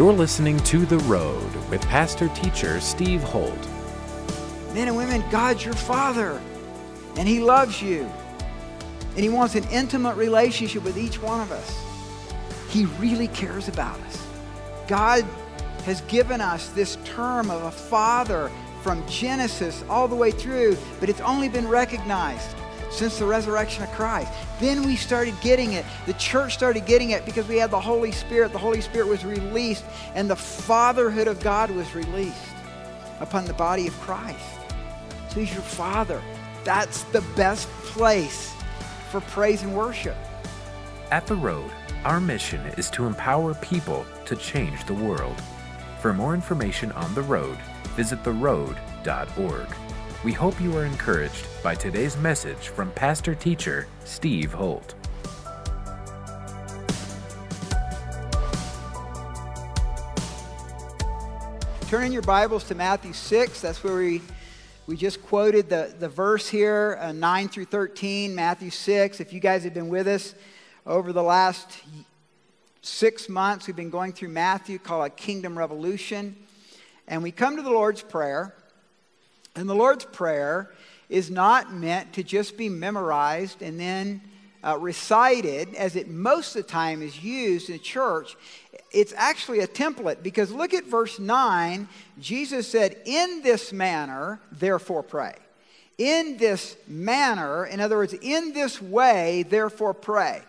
You're listening to The Road with pastor teacher Steve Holt. Men and women, God's your Father, and He loves you. And He wants an intimate relationship with each one of us. He really cares about us. God has given us this term of a father from Genesis all the way through, but it's only been recognized since the resurrection of Christ. Then we started getting it. The church started getting it because we had the Holy Spirit. The Holy Spirit was released, and the fatherhood of God was released upon the body of Christ. So He's your Father. That's the best place for praise and worship. At The Road, our mission is to empower people to change the world. For more information on The Road, visit theroad.org. We hope you are encouraged by today's message from pastor teacher Steve Holt. Turn in your Bibles to Matthew 6. That's where we, we just quoted the, the verse here, uh, 9 through 13, Matthew 6. If you guys have been with us over the last six months, we've been going through Matthew called a Kingdom Revolution. And we come to the Lord's Prayer. And the Lord's Prayer is not meant to just be memorized and then uh, recited as it most of the time is used in church. It's actually a template because look at verse 9. Jesus said, In this manner, therefore pray. In this manner, in other words, in this way, therefore pray.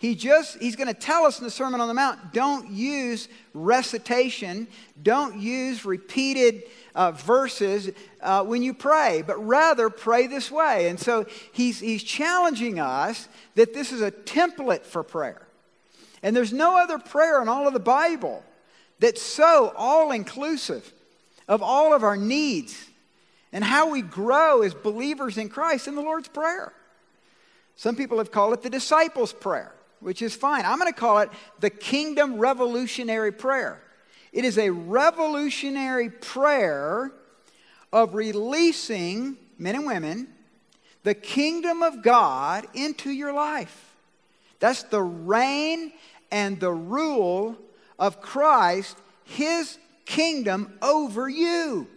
He just, he's going to tell us in the Sermon on the Mount don't use recitation, don't use repeated uh, verses uh, when you pray, but rather pray this way. And so he's, he's challenging us that this is a template for prayer. And there's no other prayer in all of the Bible that's so all inclusive of all of our needs and how we grow as believers in Christ in the Lord's Prayer. Some people have called it the disciples' prayer, which is fine. I'm going to call it the kingdom revolutionary prayer. It is a revolutionary prayer of releasing men and women the kingdom of God into your life. That's the reign and the rule of Christ, his kingdom over you.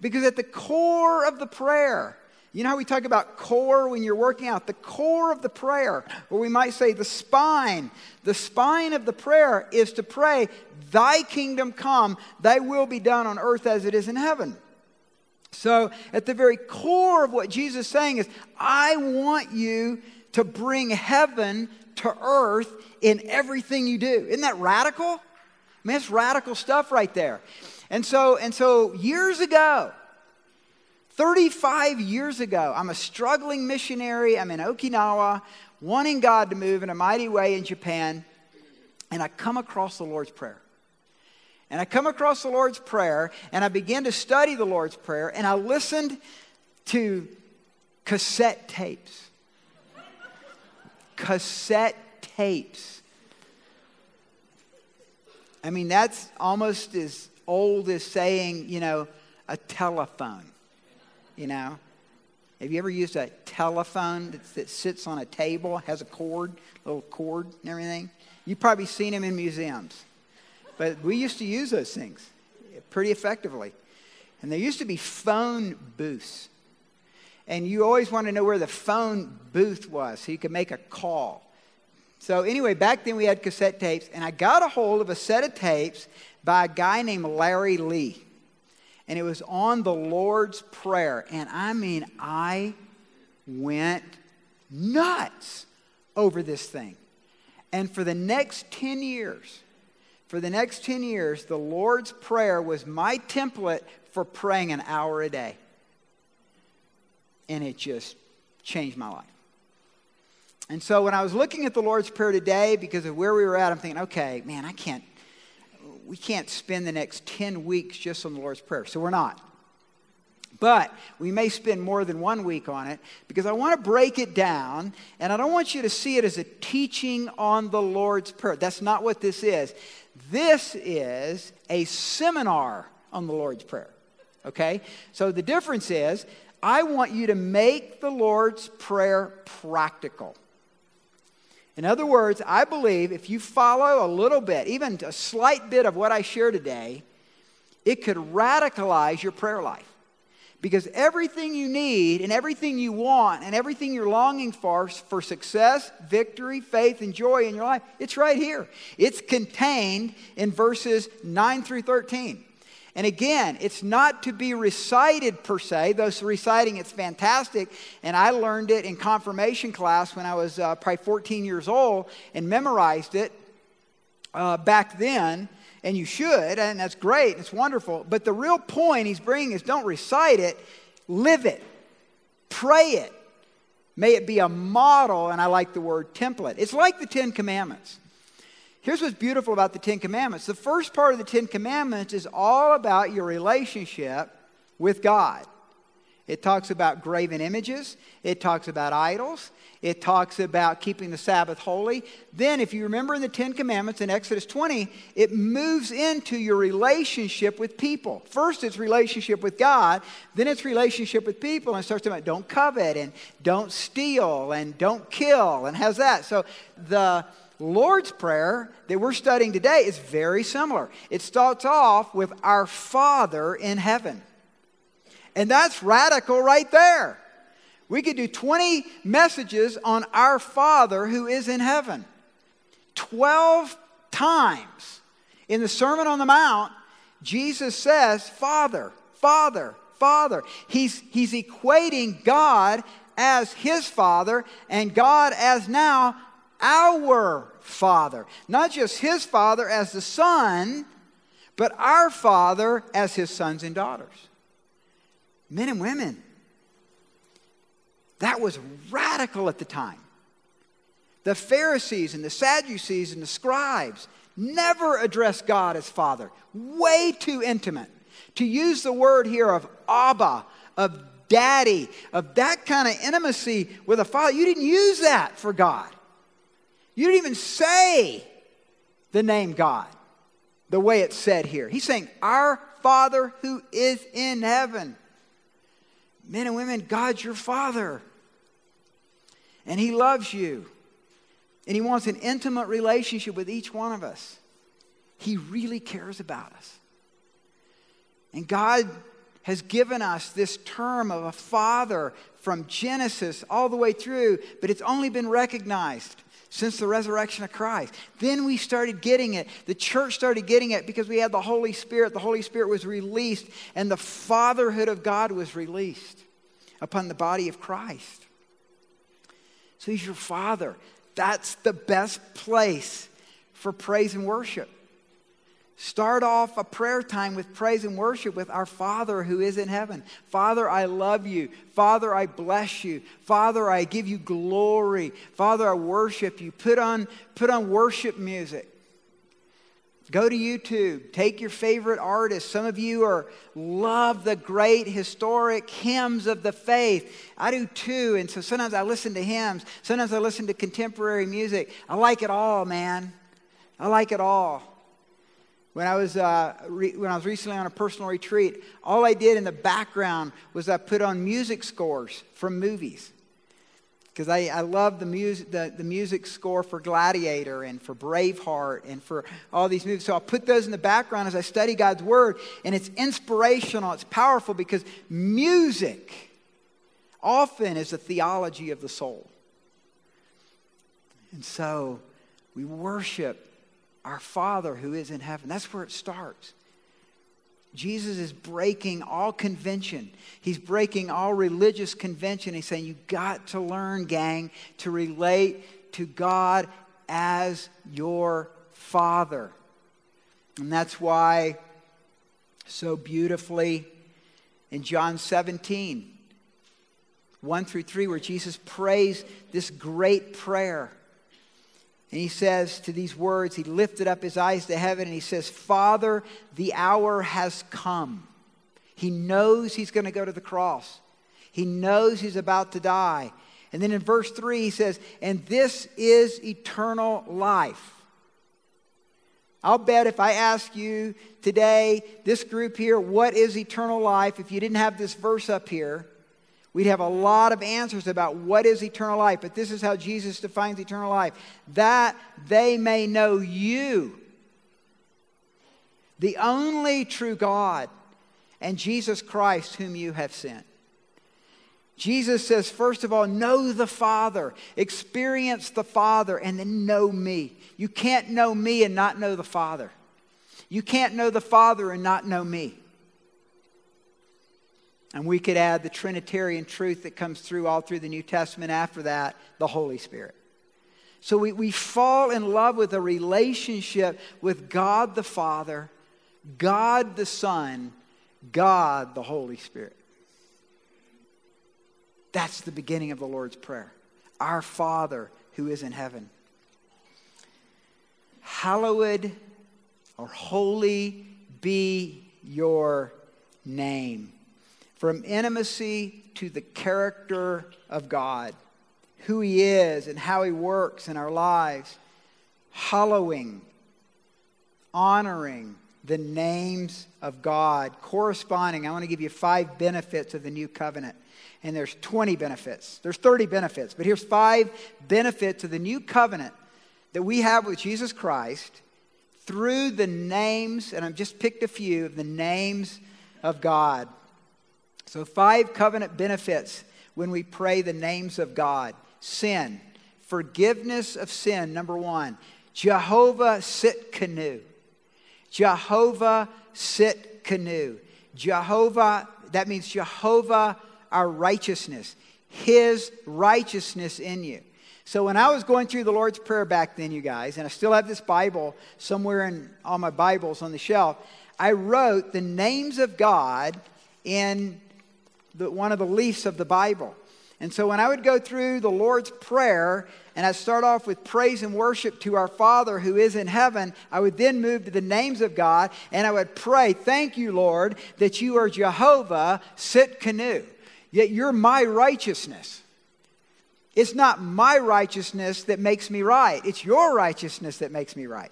Because at the core of the prayer, you know how we talk about core when you're working out? The core of the prayer, or we might say the spine. The spine of the prayer is to pray, Thy kingdom come, Thy will be done on earth as it is in heaven. So, at the very core of what Jesus is saying is, I want you to bring heaven to earth in everything you do. Isn't that radical? I mean, it's radical stuff right there. And so, and so years ago, 35 years ago, I'm a struggling missionary. I'm in Okinawa, wanting God to move in a mighty way in Japan. And I come across the Lord's Prayer. And I come across the Lord's Prayer, and I begin to study the Lord's Prayer, and I listened to cassette tapes. cassette tapes. I mean, that's almost as old as saying, you know, a telephone. You know? Have you ever used a telephone that, sits on a table, has a cord, little cord and everything? You've probably seen them in museums. But we used to use those things pretty effectively. And there used to be phone booths. And you always want to know where the phone booth was so you could make a call. So, anyway, back then we had cassette tapes, and I got a hold of a set of tapes by a guy named Larry Lee and it was on the Lord's Prayer. And I mean, I went nuts over this thing. And for the next 10 years, for the next 10 years, the Lord's Prayer was my template for praying an hour a day. And it just changed my life. And so when I was looking at the Lord's Prayer today, because of where we were at, I'm thinking, okay, man, I can't, we can't spend the next 10 weeks just on the Lord's Prayer. So we're not. But we may spend more than one week on it because I want to break it down and I don't want you to see it as a teaching on the Lord's Prayer. That's not what this is. This is a seminar on the Lord's Prayer. Okay? So the difference is I want you to make the Lord's Prayer practical. In other words, I believe if you follow a little bit, even a slight bit of what I share today, it could radicalize your prayer life. Because everything you need and everything you want and everything you're longing for for success, victory, faith, and joy in your life, it's right here. It's contained in verses 9 through 13. And again, it's not to be recited per se. though reciting, it's fantastic. And I learned it in confirmation class when I was uh, probably 14 years old and memorized it uh, back then. And you should, and that's great, it's wonderful. But the real point he's bringing is don't recite it, live it, pray it. May it be a model, and I like the word template. It's like the Ten Commandments. Here's what's beautiful about the Ten Commandments the first part of the Ten Commandments is all about your relationship with God. It talks about graven images, it talks about idols, it talks about keeping the Sabbath holy. Then, if you remember in the Ten Commandments in Exodus 20, it moves into your relationship with people. First, it's relationship with God, then it's relationship with people, and it starts talking about don't covet and don't steal and don't kill, and has that. So, the Lord's Prayer that we're studying today is very similar. It starts off with Our Father in heaven. And that's radical right there. We could do 20 messages on our Father who is in heaven. 12 times in the Sermon on the Mount, Jesus says, Father, Father, Father. He's, he's equating God as his Father and God as now our Father. Not just His Father as the Son, but our Father as His sons and daughters. Men and women. That was radical at the time. The Pharisees and the Sadducees and the scribes never addressed God as Father. Way too intimate. To use the word here of Abba, of daddy, of that kind of intimacy with a father, you didn't use that for God. You didn't even say the name God the way it's said here. He's saying, Our Father who is in heaven. Men and women, God's your Father. And He loves you. And He wants an intimate relationship with each one of us. He really cares about us. And God has given us this term of a father from Genesis all the way through, but it's only been recognized since the resurrection of Christ. Then we started getting it. The church started getting it because we had the Holy Spirit. The Holy Spirit was released, and the fatherhood of God was released upon the body of Christ. So he's your father. That's the best place for praise and worship. Start off a prayer time with praise and worship with our Father who is in heaven. Father, I love you. Father, I bless you. Father, I give you glory. Father, I worship you. Put on, put on worship music. Go to YouTube. Take your favorite artist. Some of you are love the great historic hymns of the faith. I do too. And so sometimes I listen to hymns. Sometimes I listen to contemporary music. I like it all, man. I like it all. When I, was, uh, re- when I was recently on a personal retreat, all I did in the background was I put on music scores from movies. Because I, I love the music, the, the music score for Gladiator and for Braveheart and for all these movies. So I'll put those in the background as I study God's Word. And it's inspirational, it's powerful because music often is a theology of the soul. And so we worship our Father who is in heaven. That's where it starts. Jesus is breaking all convention. He's breaking all religious convention. He's saying, You got to learn, gang, to relate to God as your Father. And that's why, so beautifully, in John 17, 1 through 3, where Jesus prays this great prayer and he says to these words, he lifted up his eyes to heaven and he says, Father, the hour has come. He knows he's going to go to the cross, he knows he's about to die. And then in verse 3, he says, And this is eternal life. I'll bet if I ask you today, this group here, what is eternal life, if you didn't have this verse up here, We'd have a lot of answers about what is eternal life, but this is how Jesus defines eternal life that they may know you, the only true God, and Jesus Christ, whom you have sent. Jesus says, first of all, know the Father, experience the Father, and then know me. You can't know me and not know the Father. You can't know the Father and not know me. And we could add the Trinitarian truth that comes through all through the New Testament after that, the Holy Spirit. So we, we fall in love with a relationship with God the Father, God the Son, God the Holy Spirit. That's the beginning of the Lord's Prayer. Our Father who is in heaven. Hallowed or holy be your name. From intimacy to the character of God, who He is and how He works in our lives, hallowing, honoring the names of God, corresponding. I want to give you five benefits of the new covenant and there's 20 benefits. There's 30 benefits, but here's five benefits of the new covenant that we have with Jesus Christ through the names, and I've just picked a few of the names of God. So, five covenant benefits when we pray the names of God sin, forgiveness of sin, number one. Jehovah Tsidkenu. Jehovah Tsidkenu. Jehovah, that means Jehovah our righteousness, His righteousness in you. So when I was going through the Lord's Prayer back then, you guys, and I still have this Bible somewhere in all my Bibles on the shelf, I wrote the names of God in the, one of the leaves of the Bible. And so when I would go through the Lord's Prayer and I start off with praise and worship to our Father who is in heaven, I would then move to the names of God and I would pray, Thank you, Lord, that you are Jehovah Tsidkenu. Yet you're my righteousness. It's not my righteousness that makes me right, it's your righteousness that makes me right.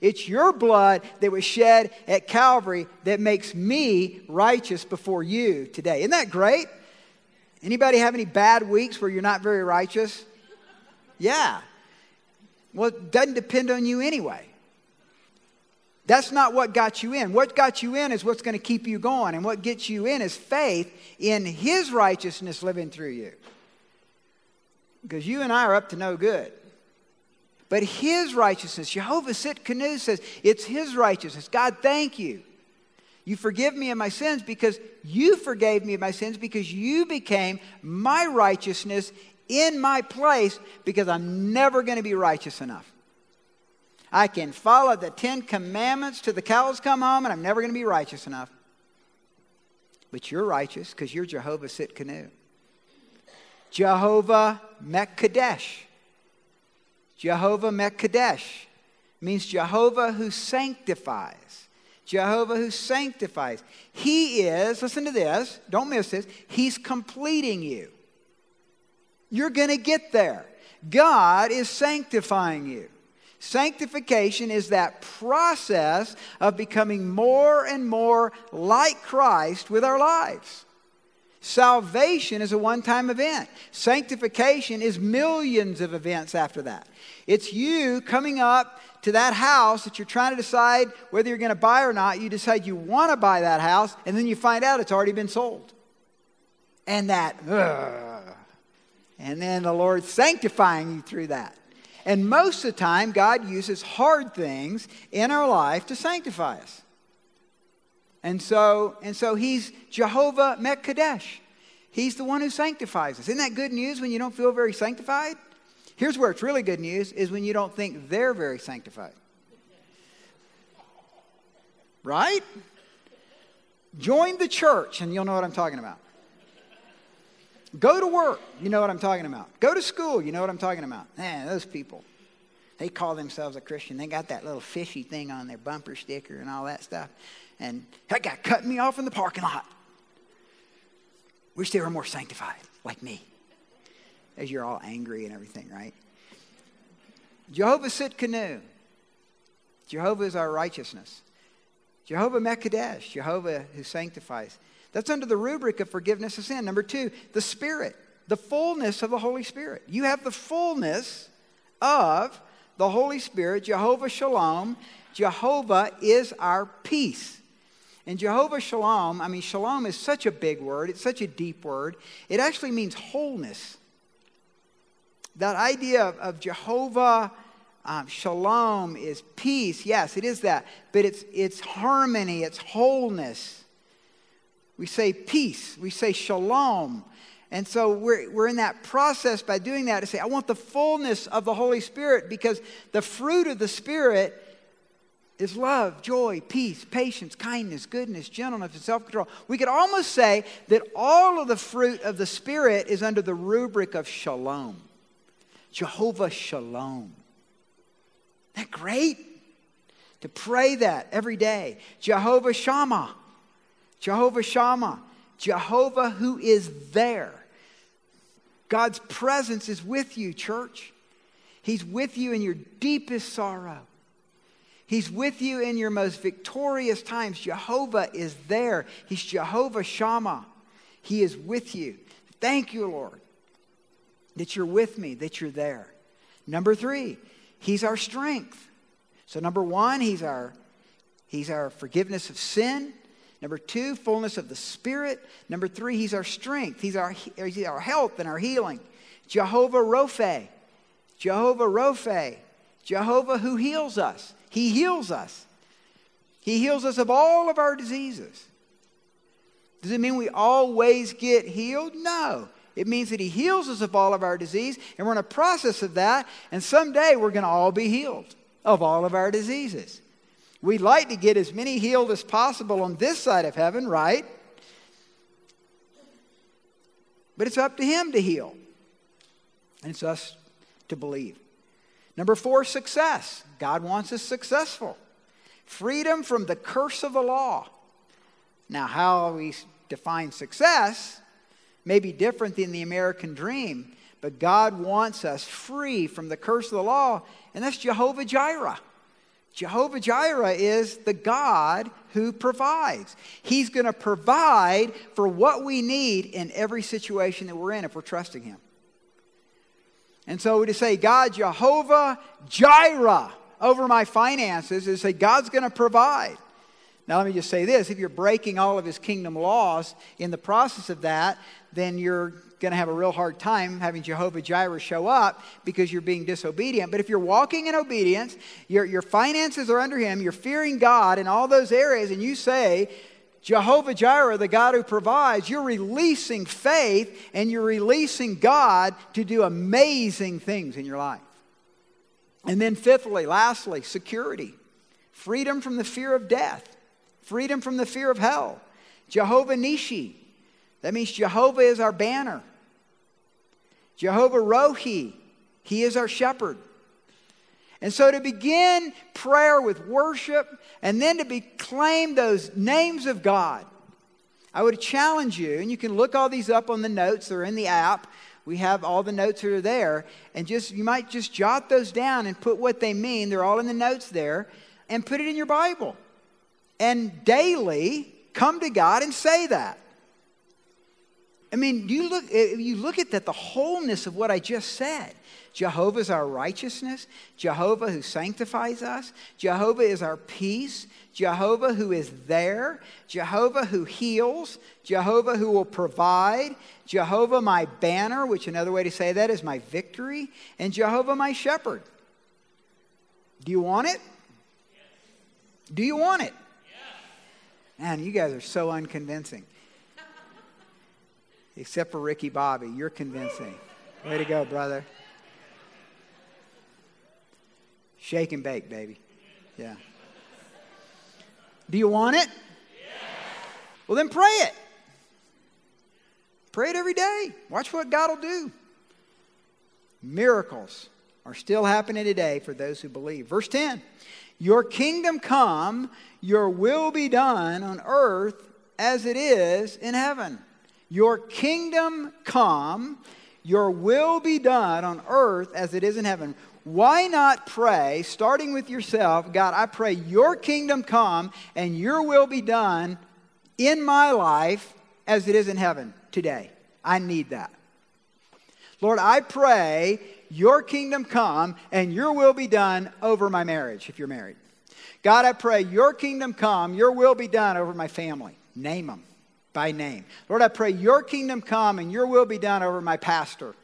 It's your blood that was shed at Calvary that makes me righteous before you today. Isn't that great? Anybody have any bad weeks where you're not very righteous? Yeah. Well, it doesn't depend on you anyway. That's not what got you in. What got you in is what's going to keep you going. And what gets you in is faith in His righteousness living through you. Because you and I are up to no good. But His righteousness, Jehovah Tsidkenu says, it's His righteousness. God, thank you. You forgive me of my sins because you forgave me of my sins because you became my righteousness in my place because I'm never going to be righteous enough. I can follow the Ten Commandments till the cows come home, and I'm never going to be righteous enough. But you're righteous because you're Jehovah Tsidkenu. Jehovah Mekadesh. Jehovah Mekadesh means Jehovah who sanctifies. Jehovah who sanctifies. He is, listen to this, don't miss this, He's completing you. You're going to get there. God is sanctifying you. Sanctification is that process of becoming more and more like Christ with our lives. Salvation is a one time event. Sanctification is millions of events after that. It's you coming up to that house that you're trying to decide whether you're going to buy or not. You decide you want to buy that house, and then you find out it's already been sold. And that, ugh, and then the Lord sanctifying you through that. And most of the time, God uses hard things in our life to sanctify us. And so, and so he's Jehovah Mekadesh. He's the one who sanctifies us. Isn't that good news when you don't feel very sanctified? Here's where it's really good news is when you don't think they're very sanctified. Right? Join the church and you'll know what I'm talking about. Go to work, you know what I'm talking about. Go to school, you know what I'm talking about. Man, those people, they call themselves a Christian. They got that little fishy thing on their bumper sticker and all that stuff. And that guy cut me off in the parking lot. Wish they were more sanctified, like me. As you're all angry and everything, right? Jehovah Tsidkenu. Jehovah is our righteousness. Jehovah Mekadesh, Jehovah who sanctifies. That's under the rubric of forgiveness of sin. Number two, the Spirit, the fullness of the Holy Spirit. You have the fullness of the Holy Spirit, Jehovah Shalom. Jehovah is our peace. And Jehovah Shalom, I mean, Shalom is such a big word, it's such a deep word. It actually means wholeness. That idea of, of Jehovah um, Shalom is peace. Yes, it is that. But it's, it's harmony, it's wholeness. We say peace, we say shalom. And so we're, we're in that process by doing that to say, I want the fullness of the Holy Spirit because the fruit of the Spirit is love, joy, peace, patience, kindness, goodness, gentleness, and self control. We could almost say that all of the fruit of the Spirit is under the rubric of shalom. Jehovah Shalom. Isn't that great? To pray that every day. Jehovah Shammah. Jehovah Shammah. Jehovah who is there. God's presence is with you, church. He's with you in your deepest sorrow. He's with you in your most victorious times. Jehovah is there. He's Jehovah Shammah. He is with you. Thank you, Lord, that you're with me, that you're there. Number three, He's our strength. So, number one, He's our, he's our forgiveness of sin. Number two, fullness of the Spirit. Number three, He's our strength. He's our, he's our health and our healing. Jehovah Rophe. Jehovah Rophe. Jehovah who heals us. He heals us. He heals us of all of our diseases. Does it mean we always get healed? No. It means that He heals us of all of our disease, and we're in a process of that, and someday we're going to all be healed of all of our diseases. We'd like to get as many healed as possible on this side of heaven, right? But it's up to Him to heal, and it's us to believe. Number four, success. God wants us successful. Freedom from the curse of the law. Now, how we define success may be different than the American dream, but God wants us free from the curse of the law, and that's Jehovah Jireh. Jehovah Jireh is the God who provides. He's going to provide for what we need in every situation that we're in if we're trusting Him. And so we to say, God, Jehovah Jireh over my finances, is say, God's going to provide. Now, let me just say this if you're breaking all of his kingdom laws in the process of that, then you're going to have a real hard time having Jehovah Jireh show up because you're being disobedient. But if you're walking in obedience, your, your finances are under him, you're fearing God in all those areas, and you say, Jehovah Jireh, the God who provides, you're releasing faith and you're releasing God to do amazing things in your life. And then, fifthly, lastly, security freedom from the fear of death, freedom from the fear of hell. Jehovah Nishi, that means Jehovah is our banner. Jehovah Rohi, he is our shepherd. And so to begin prayer with worship and then to proclaim those names of God, I would challenge you, and you can look all these up on the notes, they're in the app. We have all the notes that are there, and just you might just jot those down and put what they mean. They're all in the notes there, and put it in your Bible. And daily come to God and say that. I mean, you look, eh, you look at that, the wholeness of what I just said. Jehovah is our righteousness. Jehovah who sanctifies us. Jehovah is our peace. Jehovah who is there. Jehovah who heals. Jehovah who will provide. Jehovah my banner, which another way to say that is my victory. And Jehovah my shepherd. Do you want it? Do you want it? Man, you guys are so unconvincing. Except for Ricky Bobby. You're convincing. Way to go, brother. Shake and bake, baby. Yeah. Do you want it? Well, then pray it. Pray it every day. Watch what God will do. Miracles are still happening today for those who believe. Verse 10 Your kingdom come, your will be done on earth as it is in heaven. Your kingdom come, your will be done on earth as it is in heaven why not pray, starting with yourself, God, I pray your kingdom come and your will be done in my life as it is in heaven today. I need that. Lord, I pray your kingdom come and your will be done over my marriage if you're married. God, I pray your kingdom come, your will be done over my family. Name them by name. Lord, I pray your kingdom come and your will be done over my pastor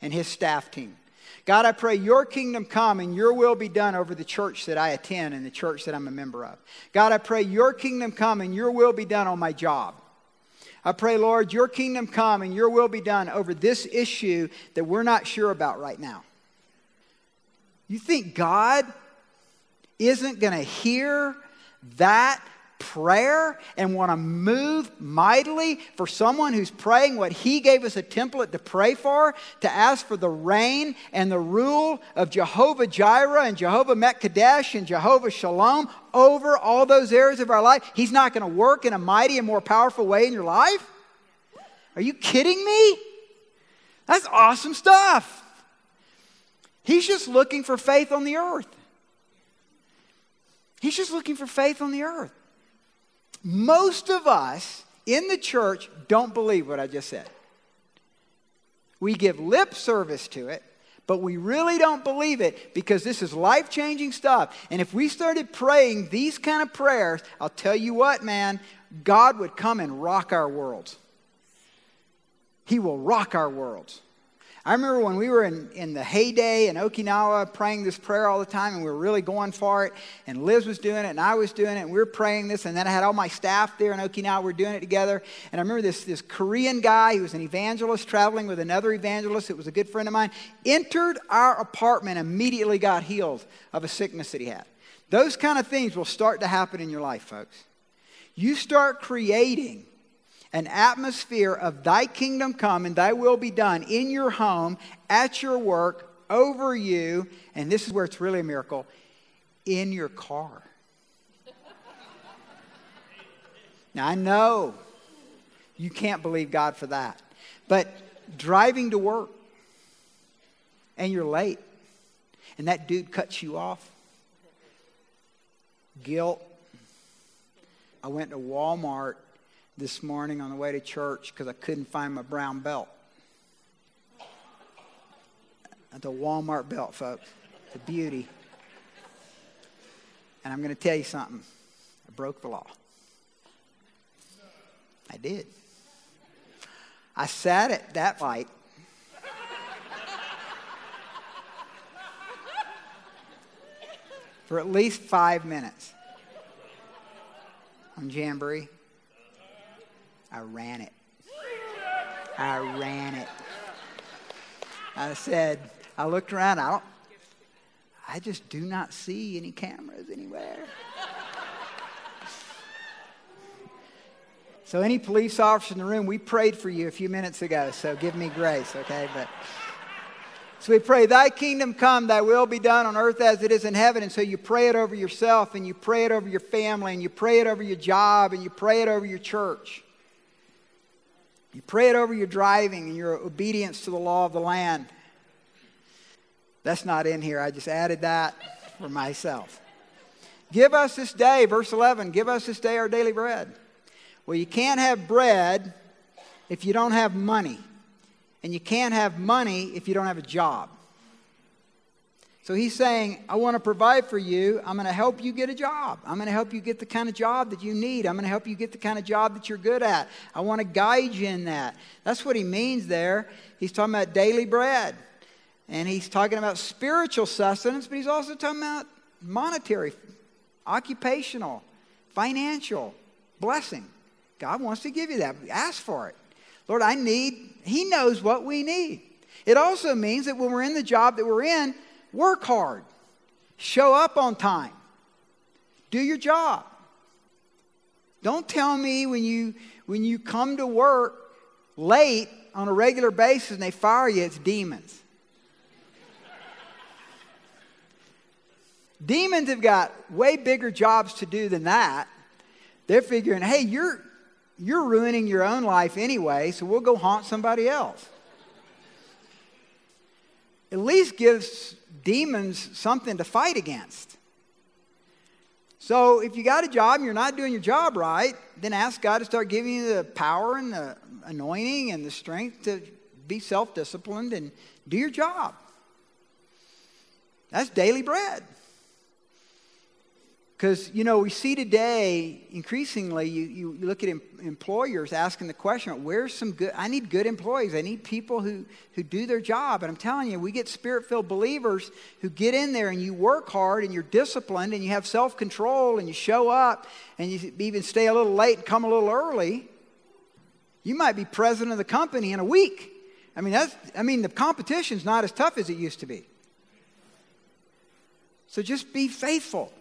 and his staff team. God, I pray your kingdom come and your will be done over the church that I attend and the church that I'm a member of. God, I pray your kingdom come and your will be done on my job. I pray, Lord, your kingdom come and your will be done over this issue that we're not sure about right now. You think God isn't going to hear that prayer and want to move mightily for someone who's praying what he gave us a template to pray for, to ask for the reign and the rule of Jehovah Jireh and Jehovah Mekadesh and Jehovah Shalom over all those areas of our life, he's not going to work in a mighty and more powerful way in your life? Are you kidding me? That's awesome stuff. He's just looking for faith on the earth. He's just looking for faith on the earth. Most of us in the church don't believe what I just said. We give lip service to it, but we really don't believe it because this is life changing stuff. And if we started praying these kind of prayers, I'll tell you what, man, God would come and rock our worlds. He will rock our worlds. I remember when we were in, in the heyday in Okinawa praying this prayer all the time, and we were really going for it. And Liz was doing it, and I was doing it, and we were praying this. And then I had all my staff there in Okinawa. We were doing it together. And I remember this, this Korean guy who was an evangelist traveling with another evangelist. It was a good friend of mine. Entered our apartment, immediately got healed of a sickness that he had. Those kind of things will start to happen in your life, folks. You start creating an atmosphere of thy kingdom come and thy will be done in your home, at your work, over you, and this is where it's really a miracle, in your car. now, I know you can't believe God for that, but driving to work and you're late, and that dude cuts you off, guilt. I went to Walmart this morning on the way to church because I couldn't find my brown belt. The Walmart belt, folks. The beauty. And I'm going to tell you something. I broke the law. I did. I sat at that light. for at least five minutes on Jamboree. I ran it. I ran it. I said, I looked around, I don't, I just do not see any cameras anywhere. so, any police officer in the room, we prayed for you a few minutes ago, so give me grace, okay? But so we pray, Thy kingdom come, Thy will be done on earth as it is in heaven. And so you pray it over yourself, and you pray it over your family, and you pray it over your job, and you pray it over your church. You pray it over your driving and your obedience to the law of the land. That's not in here. I just added that for myself. Give us this day, verse 11, give us this day our daily bread. Well, you can't have bread if you don't have money. And you can't have money if you don't have a job. So he's saying, I want to provide for you. I'm going to help you get a job. I'm going to help you get the kind of job that you need. I'm going to help you get the kind of job that you're good at. I want to guide you in that. That's what he means there. He's talking about daily bread. And he's talking about spiritual sustenance, but he's also talking about monetary, occupational, financial blessing. God wants to give you that. Ask for it. Lord, I need, He knows what we need. It also means that when we're in the job that we're in, Work hard. Show up on time. Do your job. Don't tell me when you, when you come to work late on a regular basis and they fire you, it's demons. demons have got way bigger jobs to do than that. They're figuring, hey, you're, you're ruining your own life anyway, so we'll go haunt somebody else. At least gives demons something to fight against. So if you got a job and you're not doing your job right, then ask God to start giving you the power and the anointing and the strength to be self disciplined and do your job. That's daily bread. Because, you know, we see today increasingly, you, you, look at em- employers asking the question, where's some good, I need good employees. I need people who, who do their job. And I'm telling you, we get spirit filled believers who get in there and you work hard and you're disciplined and you have self control and you show up and you even stay a little late and come a little early. You might be president of the company in a week. I mean, that's, I mean, the competition's not as tough as it used to be. So just be faithful.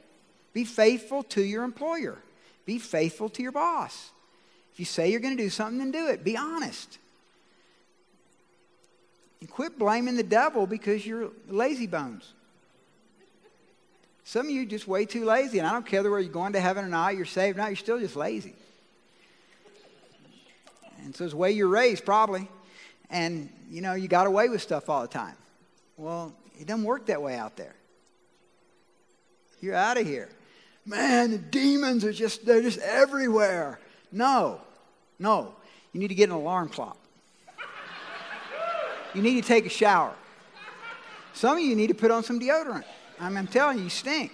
Be faithful to your employer. Be faithful to your boss. If you say you're going to do something, then do it. Be honest. And quit blaming the devil because you're lazy bones. Some of you just way too lazy, and I don't care whether you're going to heaven or not, you're saved or not, you're still just lazy. And so it's the way you're raised, probably. And, you know, you got away with stuff all the time. Well, it doesn't work that way out there. You're out of here man, the demons are just, they're just everywhere. No, no. You need to get an alarm clock. You need to take a shower. Some of you need to put on some deodorant. I mean, I'm telling you, you stink.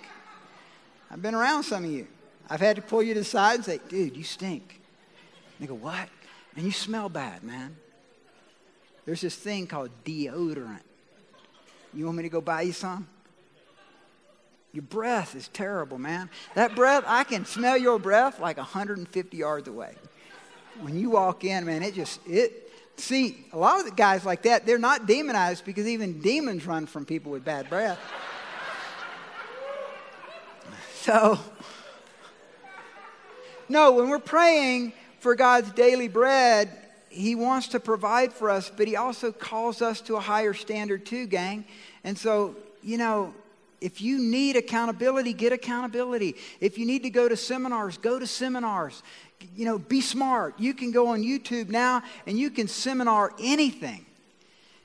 I've been around some of you. I've had to pull you to the side and say, dude, you stink. And they go, what? And you smell bad, man. There's this thing called deodorant. You want me to go buy you some? Your breath is terrible, man. That breath, I can smell your breath like 150 yards away. When you walk in, man, it just, it, see, a lot of the guys like that, they're not demonized because even demons run from people with bad breath. So, no, when we're praying for God's daily bread, He wants to provide for us, but He also calls us to a higher standard too, gang. And so, you know, if you need accountability, get accountability. If you need to go to seminars, go to seminars. You know, be smart. You can go on YouTube now and you can seminar anything.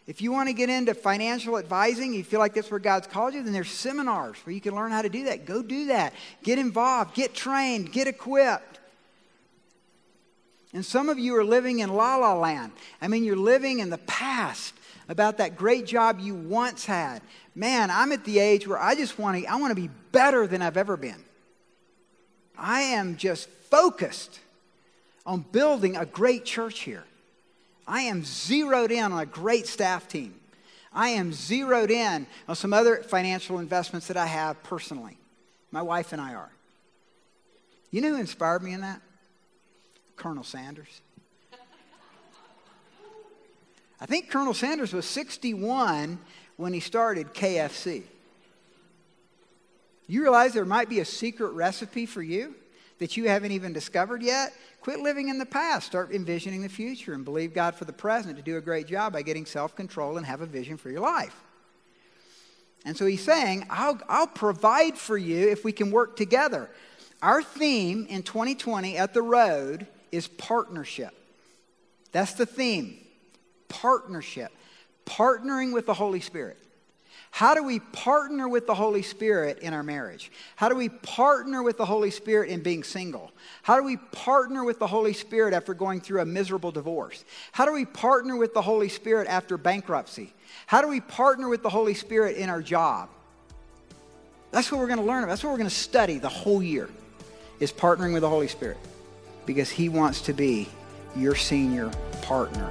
If you want to get into financial advising, you feel like that's where God's called you, then there's seminars where you can learn how to do that. Go do that. Get involved, get trained, get equipped. And some of you are living in la la land. I mean, you're living in the past about that great job you once had. Man, I'm at the age where I just want to I want to be better than I've ever been. I am just focused on building a great church here. I am zeroed in on a great staff team. I am zeroed in on some other financial investments that I have personally. My wife and I are. You know who inspired me in that? Colonel Sanders. I think Colonel Sanders was 61 when he started KFC. You realize there might be a secret recipe for you that you haven't even discovered yet? Quit living in the past. Start envisioning the future and believe God for the present to do a great job by getting self control and have a vision for your life. And so he's saying, I'll, I'll provide for you if we can work together. Our theme in 2020 at the road is partnership. That's the theme partnership, partnering with the Holy Spirit. How do we partner with the Holy Spirit in our marriage? How do we partner with the Holy Spirit in being single? How do we partner with the Holy Spirit after going through a miserable divorce? How do we partner with the Holy Spirit after bankruptcy? How do we partner with the Holy Spirit in our job? That's what we're going to learn. That's what we're going to study the whole year is partnering with the Holy Spirit because he wants to be your senior partner